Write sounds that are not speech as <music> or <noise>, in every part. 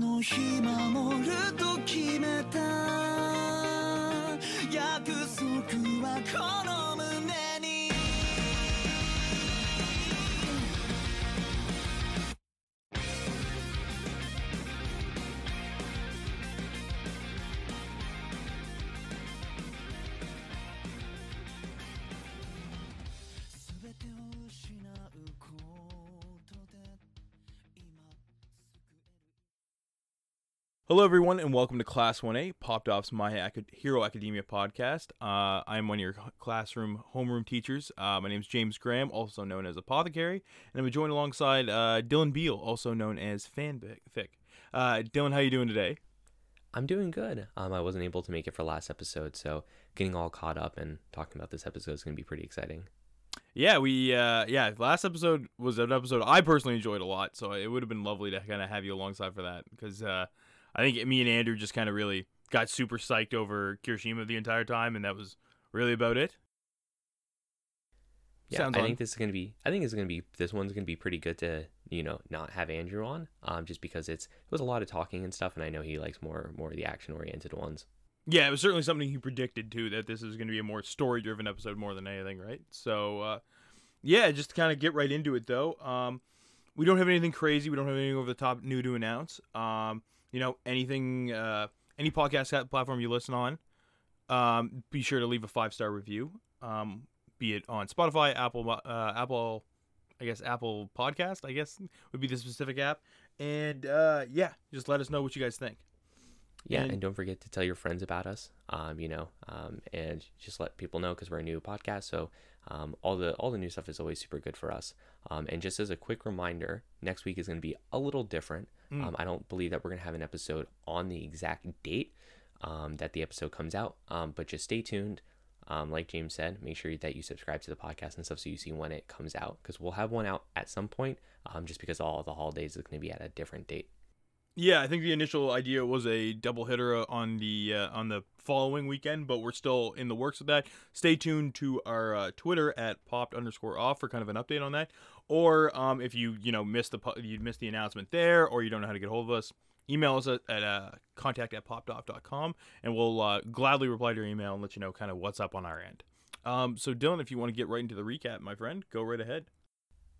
の日守ると決めた約束はこの Hello, everyone, and welcome to Class 1A, Popped Off's My Acad- Hero Academia podcast. Uh, I'm one of your classroom homeroom teachers. Uh, my name is James Graham, also known as Apothecary, and I'm joined alongside uh, Dylan Beal, also known as Fanfic. Uh, Dylan, how are you doing today? I'm doing good. Um, I wasn't able to make it for last episode, so getting all caught up and talking about this episode is going to be pretty exciting. Yeah, we uh, yeah, last episode was an episode I personally enjoyed a lot, so it would have been lovely to kind of have you alongside for that because uh, I think me and Andrew just kind of really got super psyched over Kirishima the entire time, and that was really about it. Yeah, Sounds I on. think this is going to be. I think it's going to be. This one's going to be pretty good to you know not have Andrew on, um, just because it's it was a lot of talking and stuff, and I know he likes more more of the action oriented ones. Yeah, it was certainly something he predicted too that this is going to be a more story driven episode more than anything, right? So, uh, yeah, just to kind of get right into it though. Um, we don't have anything crazy. We don't have anything over the top new to announce. Um, you know, anything, uh, any podcast platform you listen on, um, be sure to leave a five star review. Um, be it on Spotify, Apple, uh, Apple, I guess Apple Podcast, I guess would be the specific app. And uh, yeah, just let us know what you guys think. Yeah, And- and, don't forget to tell your friends about us. Um, you know, um, and just let people know because we're a new podcast. So um, all the all the new stuff is always super good for us. Um, and just as a quick reminder, next week is going to be a little different. Um, I don't believe that we're going to have an episode on the exact date um, that the episode comes out. Um, but just stay tuned. Um, like James said, make sure that you subscribe to the podcast and stuff so you see when it comes out because we'll have one out at some point. Um, just because all the holidays is going to be at a different date. Yeah, I think the initial idea was a double hitter uh, on the uh, on the following weekend, but we're still in the works of that. Stay tuned to our uh, Twitter at popped underscore off for kind of an update on that. Or um, if you you know missed the you missed the announcement there, or you don't know how to get hold of us, email us at, at uh, contact at poppedoff.com and we'll uh, gladly reply to your email and let you know kind of what's up on our end. Um, so Dylan, if you want to get right into the recap, my friend, go right ahead.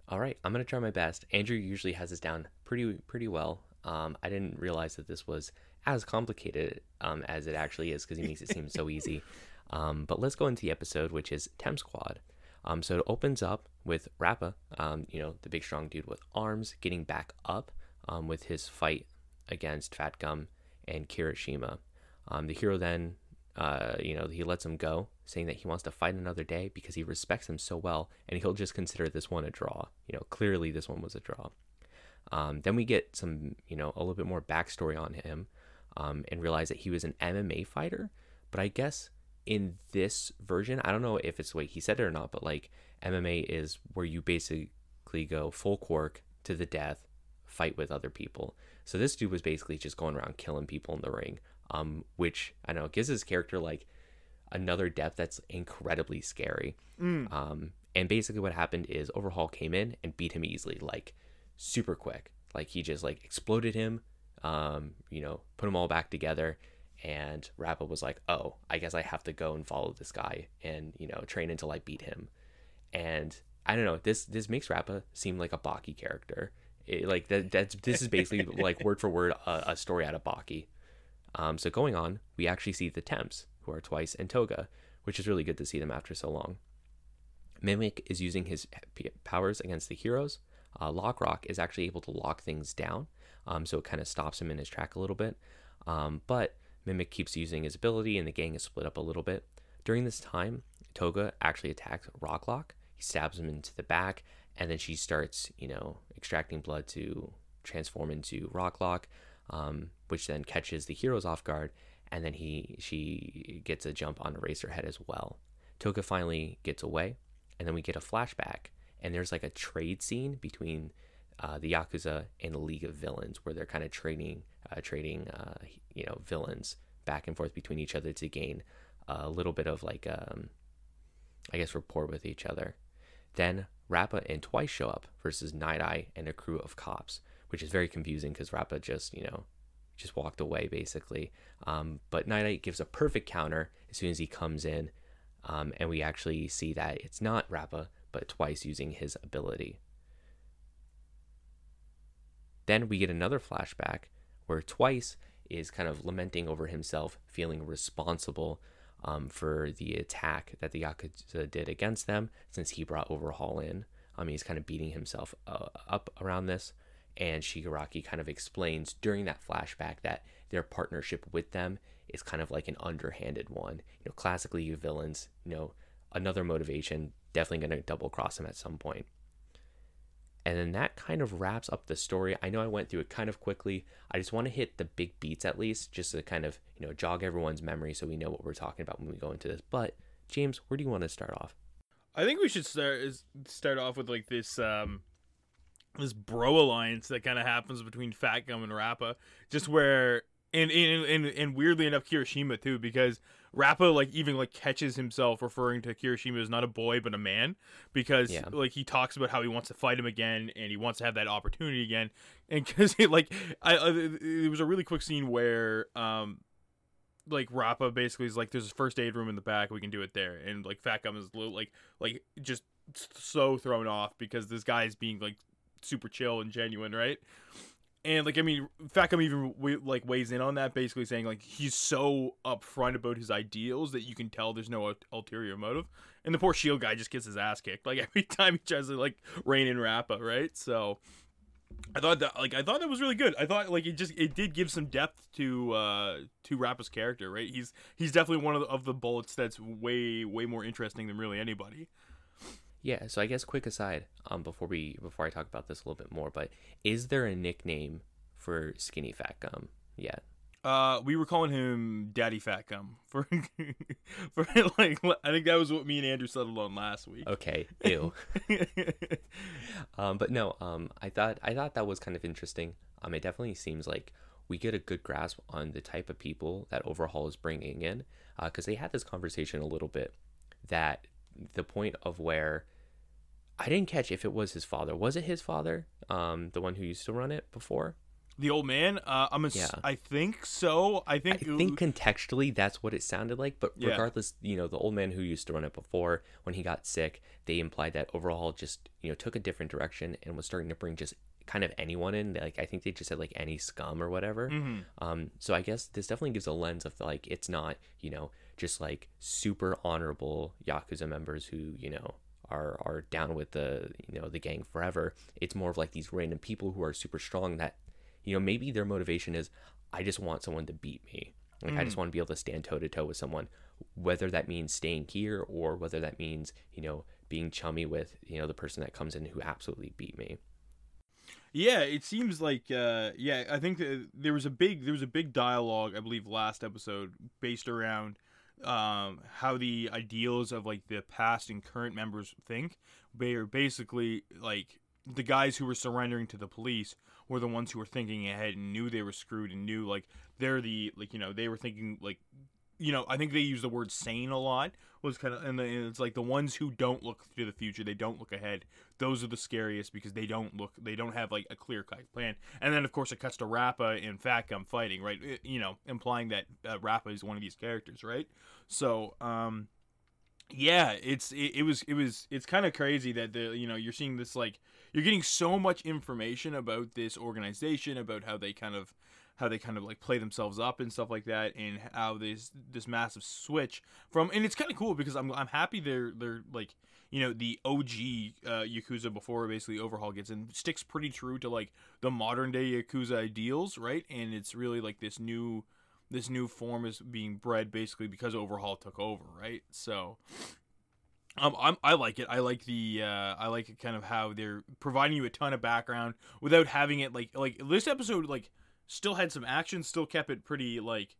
All right, I'm gonna try my best. Andrew usually has this down pretty pretty well. Um, I didn't realize that this was as complicated um, as it actually is because he makes it seem so <laughs> easy. Um, but let's go into the episode, which is Temp Squad. Um, so it opens up with Rappa, um, you know, the big strong dude with arms, getting back up um, with his fight against Fat Gum and Kirishima. Um, the hero then, uh, you know, he lets him go, saying that he wants to fight another day because he respects him so well, and he'll just consider this one a draw. You know, clearly this one was a draw. Um, then we get some, you know, a little bit more backstory on him, um, and realize that he was an MMA fighter. But I guess in this version, I don't know if it's the way he said it or not, but like MMA is where you basically go full quirk to the death, fight with other people. So this dude was basically just going around killing people in the ring, um, which I know gives his character like another depth that's incredibly scary. Um, and basically what happened is Overhaul came in and beat him easily, like super quick. Like he just like exploded him, um, you know, put them all back together. And Rappa was like, "Oh, I guess I have to go and follow this guy and you know train until I beat him." And I don't know, this this makes Rappa seem like a Baki character. It, like that that's this is basically <laughs> like word for word a, a story out of Baki. Um, so going on, we actually see the Temps, who are Twice and Toga, which is really good to see them after so long. Mimic is using his powers against the heroes. Uh, Lockrock is actually able to lock things down, um, so it kind of stops him in his track a little bit. Um, but Mimic keeps using his ability, and the gang is split up a little bit. During this time, Toga actually attacks Rocklock. He stabs him into the back, and then she starts, you know, extracting blood to transform into Rocklock, um, which then catches the heroes off guard, and then he she gets a jump on Eraserhead as well. Toga finally gets away, and then we get a flashback, and there's like a trade scene between uh, the Yakuza and the League of Villains, where they're kind of trading, uh, trading, uh, you know, villains back and forth between each other to gain a little bit of like, um, I guess, rapport with each other. Then Rappa and Twice show up versus Night Eye and a crew of cops, which is very confusing because Rappa just, you know, just walked away basically. Um, but Night Knight gives a perfect counter as soon as he comes in, um, and we actually see that it's not Rappa, but twice using his ability. Then we get another flashback where twice is kind of lamenting over himself, feeling responsible um, for the attack that the Yakuza did against them since he brought Overhaul in. Um, he's kind of beating himself uh, up around this. And Shigaraki kind of explains during that flashback that their partnership with them is kind of like an underhanded one. You know, classically, you villains, you know, another motivation, definitely going to double cross him at some point. And then that kind of wraps up the story. I know I went through it kind of quickly. I just want to hit the big beats at least, just to kind of, you know, jog everyone's memory so we know what we're talking about when we go into this. But, James, where do you want to start off? I think we should start start off with like this um this bro alliance that kind of happens between Fat Gum and Rappa, just where and and, and and weirdly enough Kirishima too because Rappa like even like catches himself referring to Kirishima as not a boy but a man because Yeah. like he talks about how he wants to fight him again and he wants to have that opportunity again and <laughs> because like I, it was a really quick scene where um like Rappa basically is like, "There's a first aid room in the back. We can do it there." And like Fat Gum is li- like, like just so thrown off because this guy is being like super chill and genuine, right? And like, I mean, Gum even like weighs in on that, basically saying like he's so upfront about his ideals that you can tell there's no ulterior motive. And the poor Shield guy just gets his ass kicked like <laughs> every time he tries to like rein in Rappa, right? So. I thought that like I thought that was really good. I thought like it just it did give some depth to uh to Rappa's character, right? He's he's definitely one of the, of the bullets that's way way more interesting than really anybody. Yeah, so I guess quick aside, um, before we before I talk about this a little bit more, but is there a nickname for Skinny Fat Gum yet? Uh, we were calling him Daddy Fat Gum for <laughs> for like I think that was what me and Andrew settled on last week. Okay, ew. <laughs> um, but no, um, I thought I thought that was kind of interesting. Um, it definitely seems like we get a good grasp on the type of people that Overhaul is bringing in, because they had this conversation a little bit that the point of where I didn't catch if it was his father. Was it his father? Um, the one who used to run it before. the old man, uh, I'm a, Yeah. I think so. I think I think contextually that's what it sounded like, but Yeah. regardless, you know, the old man who used to run it before, when he got sick, they implied that Overhaul just, you know, took a different direction and was starting to bring just kind of anyone in. Like I think they just said like any scum or whatever. Mhm. Um, so I guess this definitely gives a lens of like it's not, you know, just like super honorable Yakuza members who, you know, are are down with the you know the gang forever. It's more of like these random people who are super strong that, you know, maybe their motivation is I just want someone to beat me. Like I just want to be able to stand toe to toe with someone, whether that means staying here or whether that means you know being chummy with you know the person that comes in who absolutely beat me. Yeah, it seems like uh yeah, I think there was a big there was a big dialogue I believe last episode based around um how the ideals of like the past and current members think. They are basically like the guys who were surrendering to the police were the ones who were thinking ahead and knew they were screwed and knew like they're the like you know they were thinking like you know I think they use the word sane a lot was kind of and, the, and it's like the ones who don't look to the future they don't look ahead those are the scariest because they don't look they don't have like a clear cut plan. And then of course it cuts to Rappa and Fat Gum fighting right? It- you know implying that uh, Rappa is one of these characters right? So um yeah it's it, it was it was it's kind of crazy that the you know you're seeing this like you're getting so much information about this organization about how they kind of how they kind of like play themselves up and stuff like that and how this this massive switch from and it's kind of cool because I'm I'm happy they're they're like you know the OG uh, Yakuza before basically Overhaul gets and sticks pretty true to like the modern day Yakuza ideals right and it's really like this new this new form is being bred basically because Overhaul took over right so um, I'm, I like it. I like the uh, I like it kind of how they're providing you a ton of background without having it like like this episode like still had some action, still kept it pretty like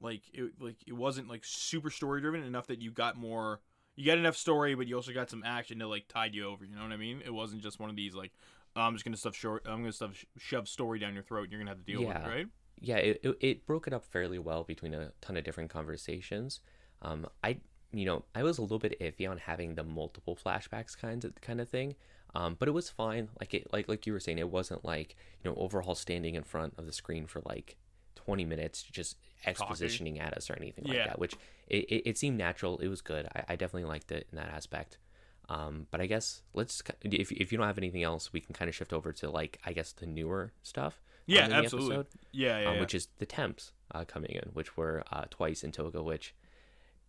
like it like it wasn't like super story driven enough that you got more you got enough story, but you also got some action to like tide you over. You know what I mean? It wasn't just one of these like oh, I'm just gonna stuff short. I'm gonna stuff shove story down your throat. and You're gonna have to deal with it, right? yeah, it, it, it broke it up fairly well between a ton of different conversations. Um, I you know I was a little bit iffy on having the multiple flashbacks kinds of kind of thing, um, but it was fine. Like it like like you were saying, it wasn't like you know overhaul standing in front of the screen for like 20 minutes just expositioning at us or anything like Yeah. that, which it, it, it seemed natural. It was good. I, I definitely liked it in that aspect. Um, but I guess let's if if you don't have anything else, we can kind of shift over to like I guess the newer stuff. Yeah, absolutely. episode, Yeah, yeah, um, yeah. which is the temps uh, coming in, which were uh, twice in Toga. Which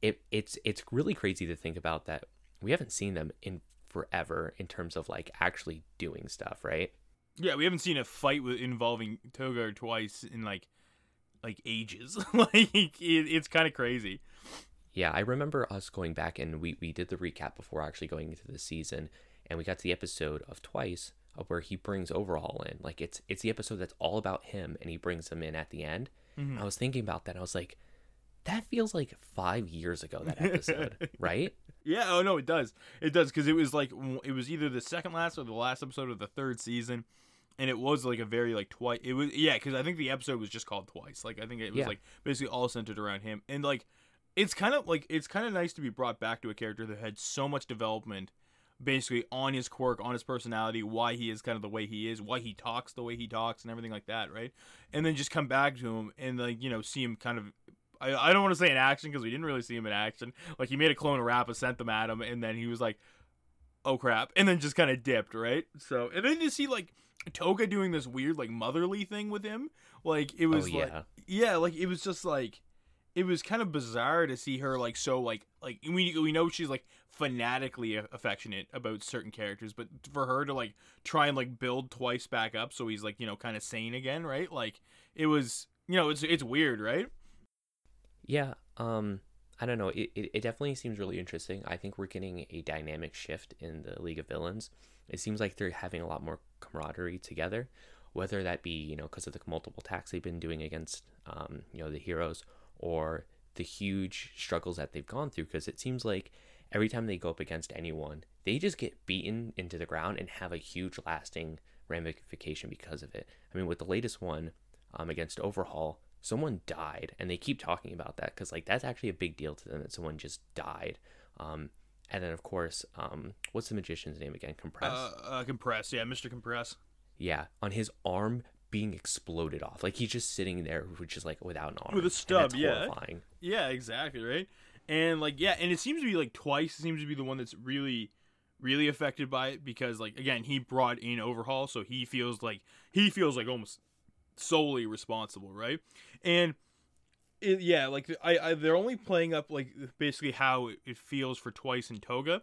it it's it's really crazy to think about that we haven't seen them in forever in terms of like actually doing stuff, right? Yeah, we haven't seen a fight with involving Toga twice in like like ages. <laughs> like it, it's kind of crazy. Yeah, I remember us going back and we, we did the recap before actually going into the season, and we got to the episode of Twice of where he brings Overhaul in. Like it's it's the episode that's all about him, and he brings him in at the end. Mm-hmm. I was thinking about that. I was like, that feels like five years ago that episode, <laughs> right? Yeah, oh no, it does. It does because it was like it was either the second last or the last episode of the third season, and it was like a very like twice. It was yeah, because I think the episode was just called twice. Like I think it was Yeah. like basically all centered around him, and like it's kind of like it's kind of nice to be brought back to a character that had so much development. Basically, on his quirk, on his personality, why he is kind of the way he is, why he talks the way he talks, and everything like that, right? And then just come back to him and like you know see him kind of I, I don't want to say in action because we didn't really see him in action. Like he made a clone of Rappa, sent them at him, and then he was like, "Oh crap!" and then just kind of dipped, right? So and then to see like Toga doing this weird like motherly thing with him, like it oh, was oh like yeah, yeah, like it was just like it was kind of bizarre to see her like so like like we we know she's like fanatically affectionate about certain characters, but for her to like try and like build twice back up so he's like you know kind of sane again, right? Like it was you know it's it's weird, right? Yeah. Um, I don't know. It, it it definitely seems really interesting. I think we're getting a dynamic shift in the League of Villains. It seems like they're having a lot more camaraderie together, whether that be you know because of the multiple attacks they've been doing against um, you know the heroes or the huge struggles that they've gone through. Because it seems like every time they go up against anyone, they just get beaten into the ground and have a huge lasting ramification because of it. I mean, with the latest one um, against Overhaul, someone died, and they keep talking about that because like that's actually a big deal to them that someone just died. Um, and then of course, um, what's the magician's name again? Compress. Uh, uh, compress, yeah, Mr. Compress. yeah, on his arm being exploded off, like he's just sitting there, which is like without an arm With a stub, yeah. horrifying. Yeah, exactly, right? And like yeah, and it seems to be like twice seems to be the one that's really really affected by it because like again, he brought in overhaul, so he feels like he feels like almost solely responsible, right? And it, yeah, like I, I they're only playing up like basically how it, it feels for twice and Toga.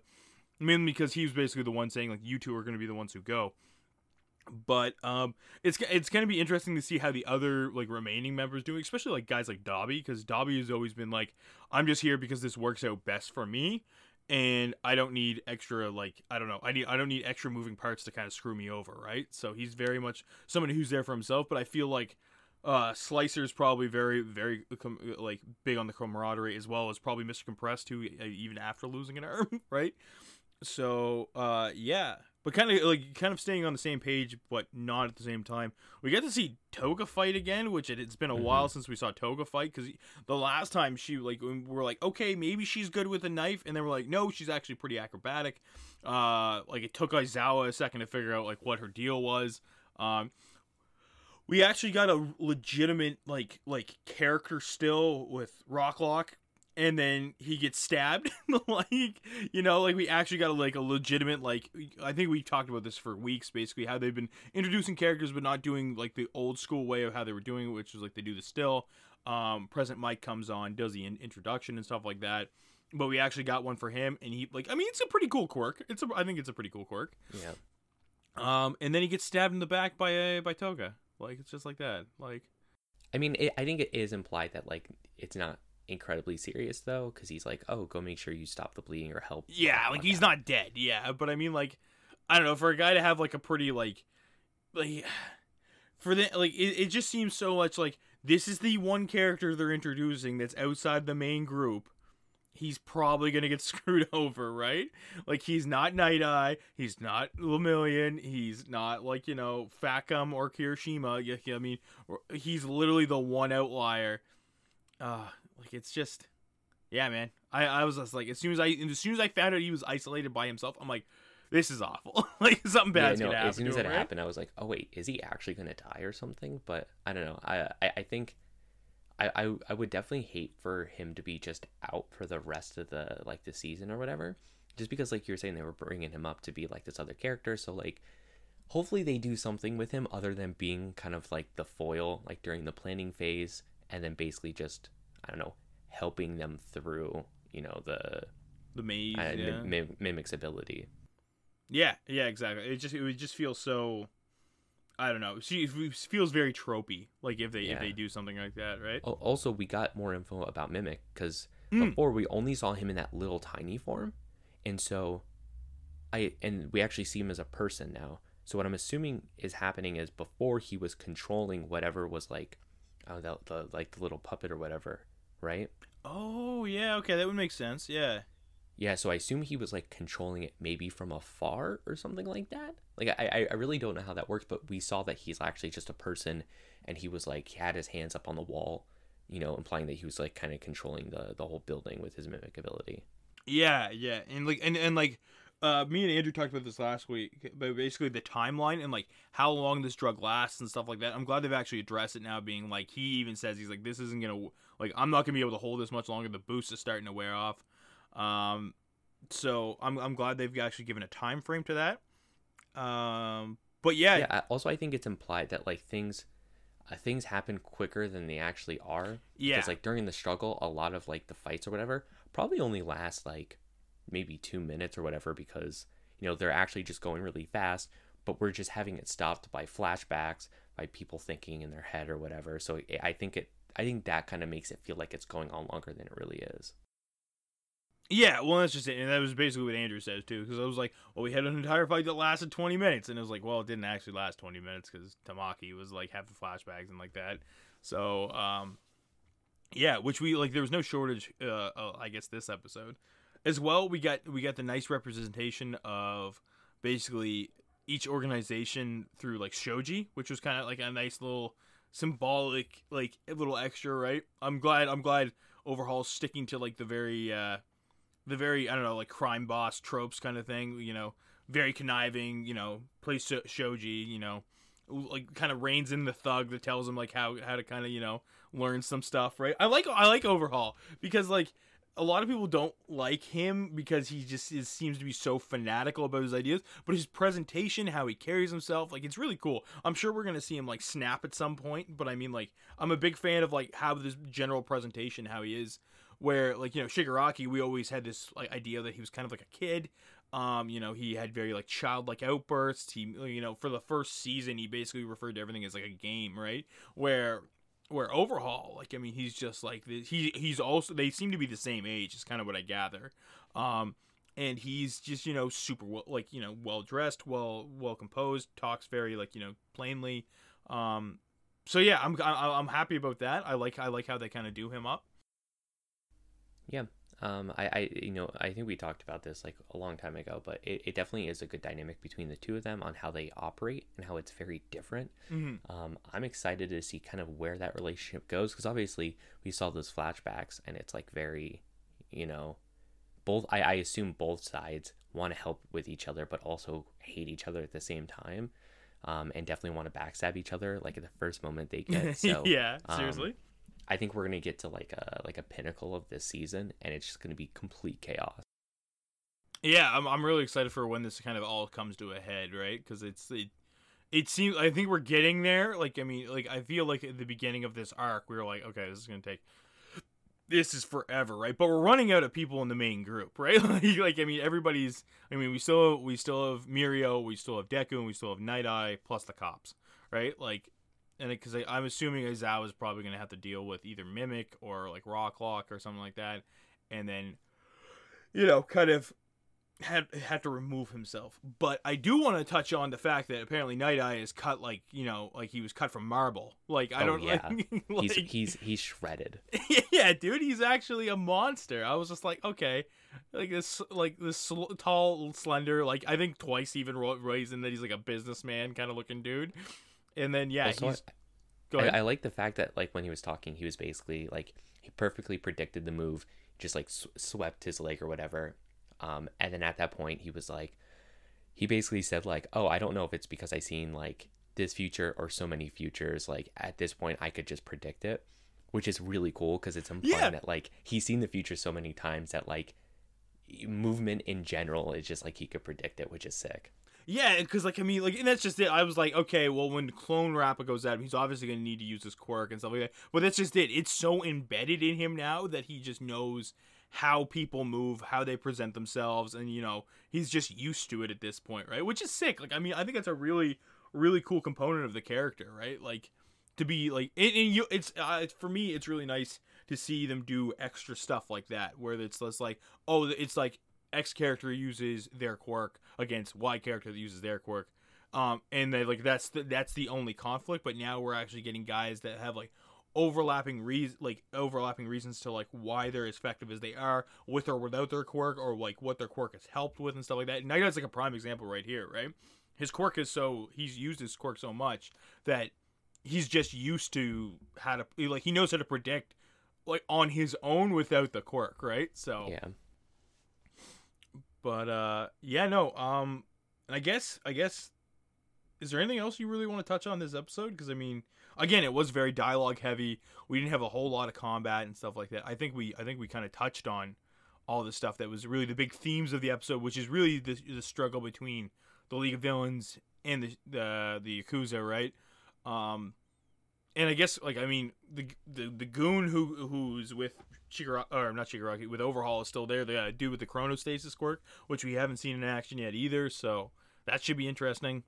Mainly because he was basically the one saying like you two are going to be the ones who go. But um, it's it's gonna be interesting to see how the other like remaining members do, especially like guys like Dabi, because Dabi has always been like, I'm just here because this works out best for me, and I don't need extra like I don't know, I need I don't need extra moving parts to kind of screw me over, right? So he's very much someone who's there for himself. But I feel like uh, Slicer's probably very very like big on the camaraderie as well as probably Mr. Compressed too, uh, even after losing an arm, <laughs> right? So uh, yeah, but kind of like kind of staying on the same page, but not at the same time. We get to see Toga fight again, which it, it's been a Mhm. while since we saw Toga fight because the last time she like we we're like, okay, maybe she's good with a knife, and then we're like, no, she's actually pretty acrobatic. Uh, like it took Aizawa a second to figure out like what her deal was. Um, we actually got a legitimate like like character still with Rocklock and then he gets stabbed. <laughs> Like you know like we actually got a, like a legitimate like i think we talked about this for weeks basically how they've been introducing characters but not doing like the old school way of how they were doing it which is like they do the still um Present Mic comes on does the in- introduction and stuff like that. But we actually got one for him and he like i mean it's a pretty cool quirk. It's a i think it's a pretty cool quirk. Yeah. um and then he gets stabbed in the back by a by toga. Like it's just like that. Like I mean, it, I think it is implied that like it's not incredibly serious though, because he's like, "Oh, go make sure you stop the bleeding or help." Yeah, like he's blah." not dead. Yeah, but I mean, like, I don't know, for a guy to have like a pretty like, like, <sighs> for the like, it, it just seems so much like this is the one character they're introducing that's outside the main group. He's probably gonna get <laughs> screwed over, right? Like he's not Night Eye, he's not Lemillion, he's not like you know Fat Gum or Kirishima. I mean, he's literally the one outlier. Uh, like it's just yeah, man. I, I was just like, as soon as I as soon as I found out he was isolated by himself, I'm like, this is awful. <laughs> like something Yeah, bad's no, gonna happen. as soon as that right? happened, I was like, "Oh wait, is he actually gonna die or something?" But I don't know. I I, I think I, I I would definitely hate for him to be just out for the rest of the like the season or whatever. Just because like you were saying they were bringing him up to be like this other character, so like hopefully they do something with him other than being kind of like the foil like during the planning phase and then basically just I don't know helping them through you know the The maze. uh, yeah. mim- mim- mimic's ability. Yeah, yeah, exactly. It just it would just feel so. I don't know. She feels very tropey. Like if they if they do something like that, right? Also, we got more info about Mimic because Mm. before we only saw him in that little tiny form, and so I and we actually see him as a person now. So what I'm assuming is happening is before he was controlling whatever was like, uh, the, the like the little puppet or whatever, right? Oh yeah, okay, that would make sense. Yeah. Yeah, so I assume he was like controlling it maybe from afar or something like that. Like I, I- really don't know how that works, but we saw that he's actually just a person, and he was like he had his hands up on the wall, you know, implying that he was like kind of controlling the the whole building with his mimic ability. Yeah, yeah, and like and and like, uh, me and Andrew talked about this last week, but basically the timeline and like how long this drug lasts and stuff like that. I'm glad they've actually addressed it now, being like he even says he's like this isn't gonna like I'm not gonna be able to hold this much longer. The boost is starting to wear off. Um, so I'm I'm glad they've actually given a time frame to that. Um, but yeah, Yeah. Also, I think it's implied that like things, uh, things happen quicker than they actually are. yeah, Because like during the struggle, a lot of like the fights or whatever probably only last like maybe two minutes or whatever because you know they're actually just going really fast, but we're just having it stopped by flashbacks, by people thinking in their head or whatever. So I- I think it, I think that kind of makes it feel like it's going on longer than it really is. Yeah, well, that's just it, and that was basically what Andrew says too. Because I was like, "Well, we had an entire fight that lasted 20 minutes," and it was like, "Well, it didn't actually last 20 minutes because Tamaki was like half the flashbacks and like that." So, um, yeah, which we like. There was no shortage. Uh, uh, I guess this episode, as well, we got we got the nice representation of basically each organization through like shogi, which was kind of like a nice little symbolic, like a little extra, right? I'm glad. I'm glad Overhaul's sticking to like the very. uh the very I don't know like crime boss tropes kind of thing. You know, very conniving. You know, plays sho- shogi. You know, like kind of reins in the thug that tells him like how how to kind of you know learn some stuff. Right. I like I like Overhaul because like a lot of people don't like him because he just is, seems to be so fanatical about his ideas but his presentation how he carries himself like it's really cool. I'm sure we're gonna see him like snap at some point but i mean like i'm a big fan of like how this general presentation how he is where like you know shigaraki we always had this like idea that he was kind of like a kid. Um you know he had very like childlike outbursts. He you know for the first season he basically referred to everything as like a game right? Where where overhaul like i mean he's just like he he's also they seem to be the same age is kind of what i gather. Um and he's just you know super well like you know well dressed well well composed talks very like you know plainly. Um so yeah i'm i'm happy about that. I like i like how they kind of do him up. Yeah. Um, I, I, you know, I think we talked about this like a long time ago, but it, it definitely is a good dynamic between the two of them on how they operate and how it's very different. mm-hmm. Um, I'm excited to see kind of where that relationship goes because obviously we saw those flashbacks and it's like very, you know, both. I, I assume both sides want to help with each other, but also hate each other at the same time, um, and definitely want to backstab each other like at the first moment they get. <laughs> So yeah um, seriously I think we're gonna get to like a like a pinnacle of this season, and it's just gonna be complete chaos. Yeah, I'm I'm really excited for when this kind of all comes to a head, right? Because it's it, it seems I think we're getting there. Like I mean, like I feel like at the beginning of this arc, we were like, okay, this is gonna take, this is forever, right? But we're running out of people in the main group, <laughs> right? like, like I mean, everybody's. I mean, we still we still have Mirio, we still have Deku, and we still have Night Eye, plus the cops, right? Like, and because I'm assuming Aizawa is probably gonna have to deal with either Mimic or like Rocklock or something like that, and then, you know, kind of had had to remove himself. But I do want to touch on the fact that apparently Night Eye is cut like you know like he was cut from marble. Like I Oh, don't yeah. <laughs> like, He's he's he's shredded. <laughs> yeah, dude, he's actually a monster. I was just like, okay, like this, like this sl- tall, slender, like I think twice even ro- raising that he's like a businessman kind of looking dude. And then yeah, Also, he's go I, ahead. I like the fact that like when he was talking, he was basically like he perfectly predicted the move, just like sw- swept his leg or whatever. Um, and then at that point, he was like, he basically said like, oh, I don't know if it's because I seen like this future or so many futures. Like at this point, I could just predict it. which is really cool because it's implying Yeah. that like he's seen the future so many times that like movement in general is just like he could predict it, which is sick. Yeah, because like I mean, like, and that's just it. I was like, okay, well, when Clone Rappa goes at him, he's obviously gonna need to use his quirk and stuff like that. But that's just it. It's so embedded in him now that he just knows how people move, how they present themselves, and you know, he's just used to it at this point, right? Which is sick. Like, I mean, I think that's a really, really cool component of the character, right? Like, to be like, and, and you, it's uh, for me, it's really nice to see them do extra stuff like that, where it's less like, oh, it's like X character uses their quirk against Y character that uses their quirk. Um, and they like that's the, that's the only conflict. But now we're actually getting guys that have like overlapping reas like overlapping reasons to like why they're as effective as they are with or without their quirk, or like what their quirk has helped with and stuff like that. And that's like a prime example right here, right? His quirk is so he's used his quirk so much that he's just used to how to like he knows how to predict like on his own without the quirk, right? So Yeah. But uh yeah, no. Um and I guess I guess is there anything else you really want to touch on this episode because I mean, again, it was very dialogue heavy. We didn't have a whole lot of combat and stuff like that. I think we I think we kind of touched on all the stuff that was really the big themes of the episode, which is really the the struggle between the League of Villains and the the the Yakuza, right? Um and I guess like I mean the the the goon who who's with Shigaraki or not Shigaraki with Overhaul is still there. The uh, dude with the chronostasis quirk, which we haven't seen in action yet either. So that should be interesting.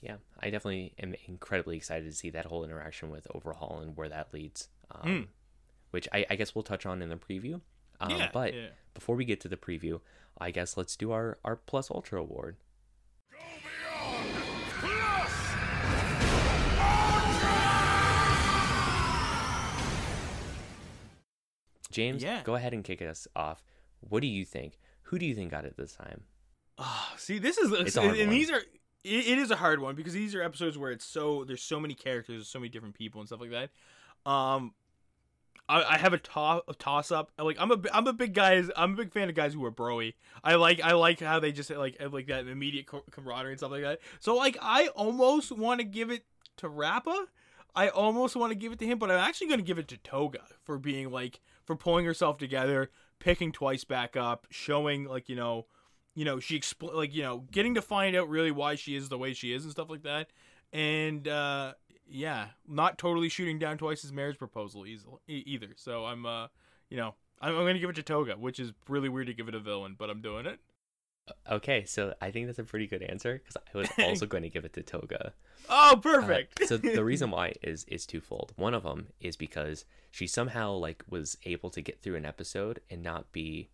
Yeah, I definitely am incredibly excited to see that whole interaction with Overhaul and where that leads. Um, Mm. Which I, I guess we'll touch on in the preview. Um, yeah, but yeah. before we get to the preview, I guess let's do our, our Plus Ultra Award. James, Yeah. go ahead and kick us off. What do you think? Who do you think got it this time? Ah, see, this is It's a and, hard and one. these are it, it is a hard one because these are episodes where it's so there's so many characters, there's so many different people and stuff like that. Um, I, I have a, to- a toss up. Like I'm a I'm a big guys. I'm a big fan of guys who are broy. I like I like how they just like have like that immediate camaraderie and stuff like that. So like I almost want to give it to Rappa. I almost want to give it to him, but I'm actually going to give it to Toga for being like for pulling herself together, picking twice back up, showing like you know, you know she expl- like you know getting to find out really why she is the way she is and stuff like that, and uh yeah, not totally shooting down Twice's marriage proposal easily, either. So I'm uh you know I'm, I'm to give it to Toga, which is really weird to give it a villain, but I'm doing it. Okay, so I think that's a pretty good answer because I was <laughs> also going to give it to Toga. Oh, Uh, perfect. so the <laughs> reason why is is twofold. One of them is because she somehow like was able to get through an episode and not be,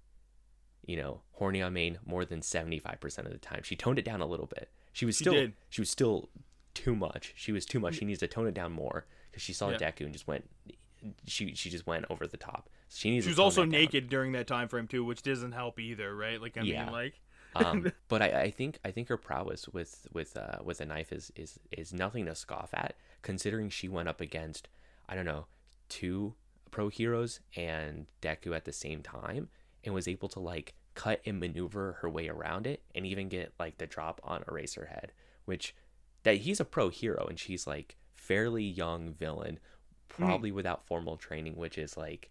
you know, horny on main more than seventy five percent of the time. She toned it down a little bit. She was still did. she was still too much. She was too much. She needs to tone it down more because she saw Yeah. Deku and just went. She she just went over the top. She needs. she was also down. naked during that time frame too, which doesn't help either, right? Like I Yeah. mean, like um, <laughs> but I, I think I think her prowess with with uh, with a knife is, is is nothing to scoff at, considering she went up against I don't know two pro heroes and Deku at the same time and was able to like cut and maneuver her way around it and even get like the drop on Eraserhead, which that he's a pro hero and she's like fairly young villain, probably without formal training, which is like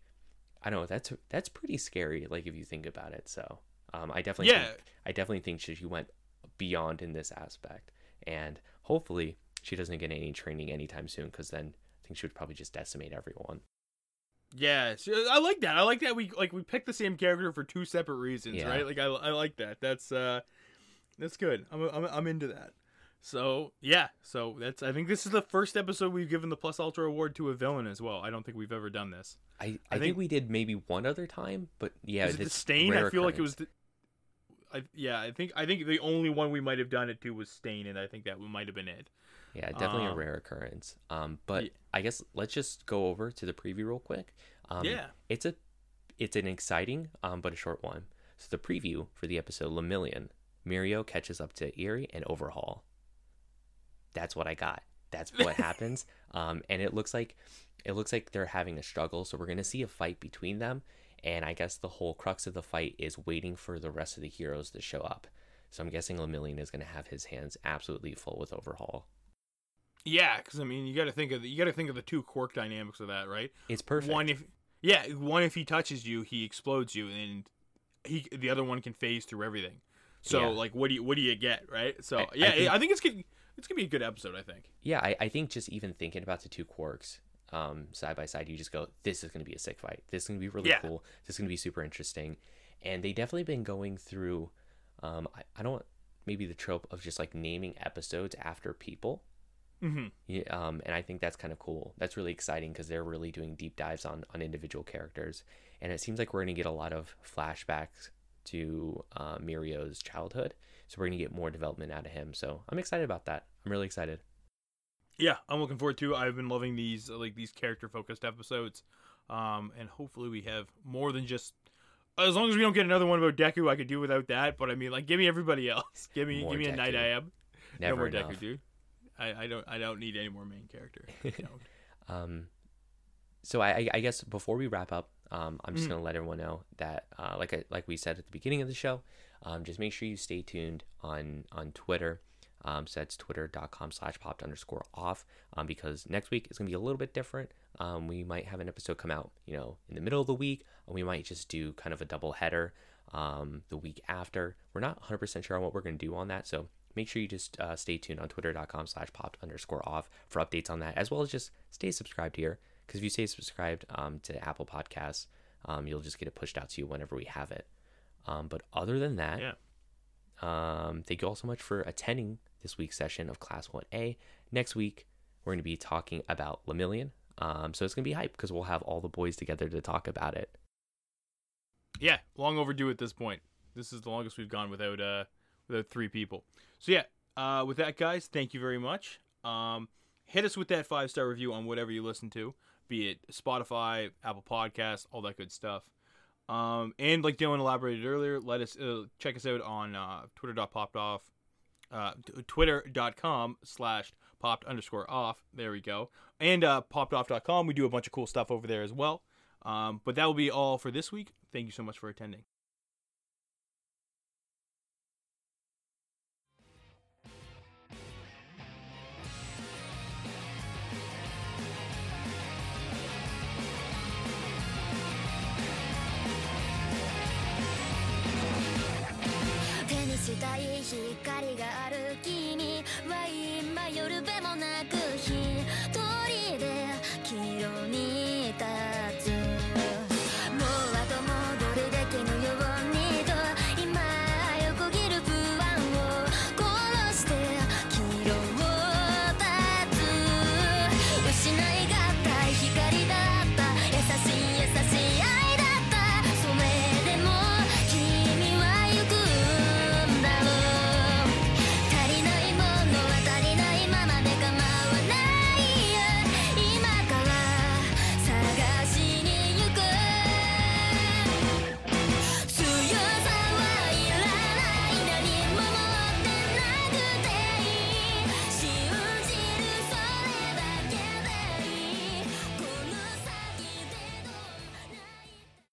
I don't know that's that's pretty scary like if you think about it. So um, I definitely Yeah. think, I definitely think she, she went beyond in this aspect, and hopefully she doesn't get any training anytime soon because then I think she would probably just decimate everyone. Yeah, I like that. I like that we like we picked the same character for two separate reasons, Yeah. right? Like I, I like that. That's uh that's good. I'm, I'm I'm into that. So, yeah. So, that's I think this is the first episode we've given the Plus Ultra award to a villain as well. I don't think we've ever done this. I, I, I think, think- we did maybe one other time, but yeah, is it the Stain? I feel like it was the I, yeah, I think I think the only one we might have done it to was Stain, and I think that we might have been it. Yeah, definitely a Um, rare occurrence. Um, but Ye- I guess let's just go over to the preview real quick. Um, Yeah. it's a it's an exciting um but a short one. So the preview for the episode Lemillion, Mirio catches up to Eri and Overhaul. That's what I got. That's what <laughs> happens. Um, and it looks like it looks like they're having a struggle. So we're gonna see a fight between them. And I guess the whole crux of the fight is waiting for the rest of the heroes to show up. So I'm guessing Lemillion is gonna have his hands absolutely full with Overhaul. Yeah, because I mean, you got to think of the, you got to think of the two quirk dynamics of that, right? It's perfect. One if yeah, one if he touches you, he explodes you, and he the other one can phase through everything. So Yeah. like, what do you what do you get, right? So I- I yeah, think- I think it's gonna it's gonna be a good episode. I think. Yeah, I, I think just even thinking about the two quirks um, side by side, you just go, this is going to be a sick fight. This is going to be really Yeah. cool. This is going to be super interesting. And they definitely been going through, um, I, I don't maybe the trope of just like naming episodes after people. Mm-hmm. Yeah, um, and I think that's kind of cool. That's really exciting because they're really doing deep dives on on individual characters, and it seems like we're going to get a lot of flashbacks to uh, Mirio's childhood. So we're going to get more development out of him. So I'm excited about that. I'm really excited. Yeah, I'm looking forward to. I've been loving these uh, like these character focused episodes, um, and hopefully we have more than just. As long as we don't get another one about Deku, I could do without that. But I mean, like, give me everybody <laughs> else. Give me, More give me a Night Deku. Ab. Never no more enough. Deku, dude. I, I don't, I don't need any more main character. <laughs> Um, so I, I- guess before we wrap up, um, I'm just Mhm. gonna let everyone know that, uh, like I, like we said at the beginning of the show, um, just make sure you stay tuned on on Twitter. Um, so that's twitter.com slash popped underscore off um, because next week is going to be a little bit different. Um, we might have an episode come out, you know, in the middle of the week, and we might just do kind of a double header um, the week after. We're not 100% sure on what we're going to do on that. So make sure you just uh, stay tuned on twitter.com slash popped underscore off for updates on that, as well as just stay subscribed here. Because if you stay subscribed um, to Apple Podcasts, um, you'll just get it pushed out to you whenever we have it. Um, but other than that, Yeah. um, thank you all so much for attending this week's session of Class 1A. Next week, we're going to be talking about Lemillion. Um, so it's going to be hype because we'll have all the boys together to talk about it. Yeah, long overdue at this point. This is the longest we've gone without uh without three people. So yeah, uh, with that, guys, thank you very much. Um, hit us with that five star review on whatever you listen to, be it Spotify, Apple Podcasts, all that good stuff. Um, and like Dylan elaborated earlier, let us uh, check us out on uh, twitter.popped uh, t- twitter.com slash popped underscore off. There we go. And uh, poppedoff.com. We do a bunch of cool stuff over there as well. Um, but that will be all for this week. Thank you so much for attending. たい光がある君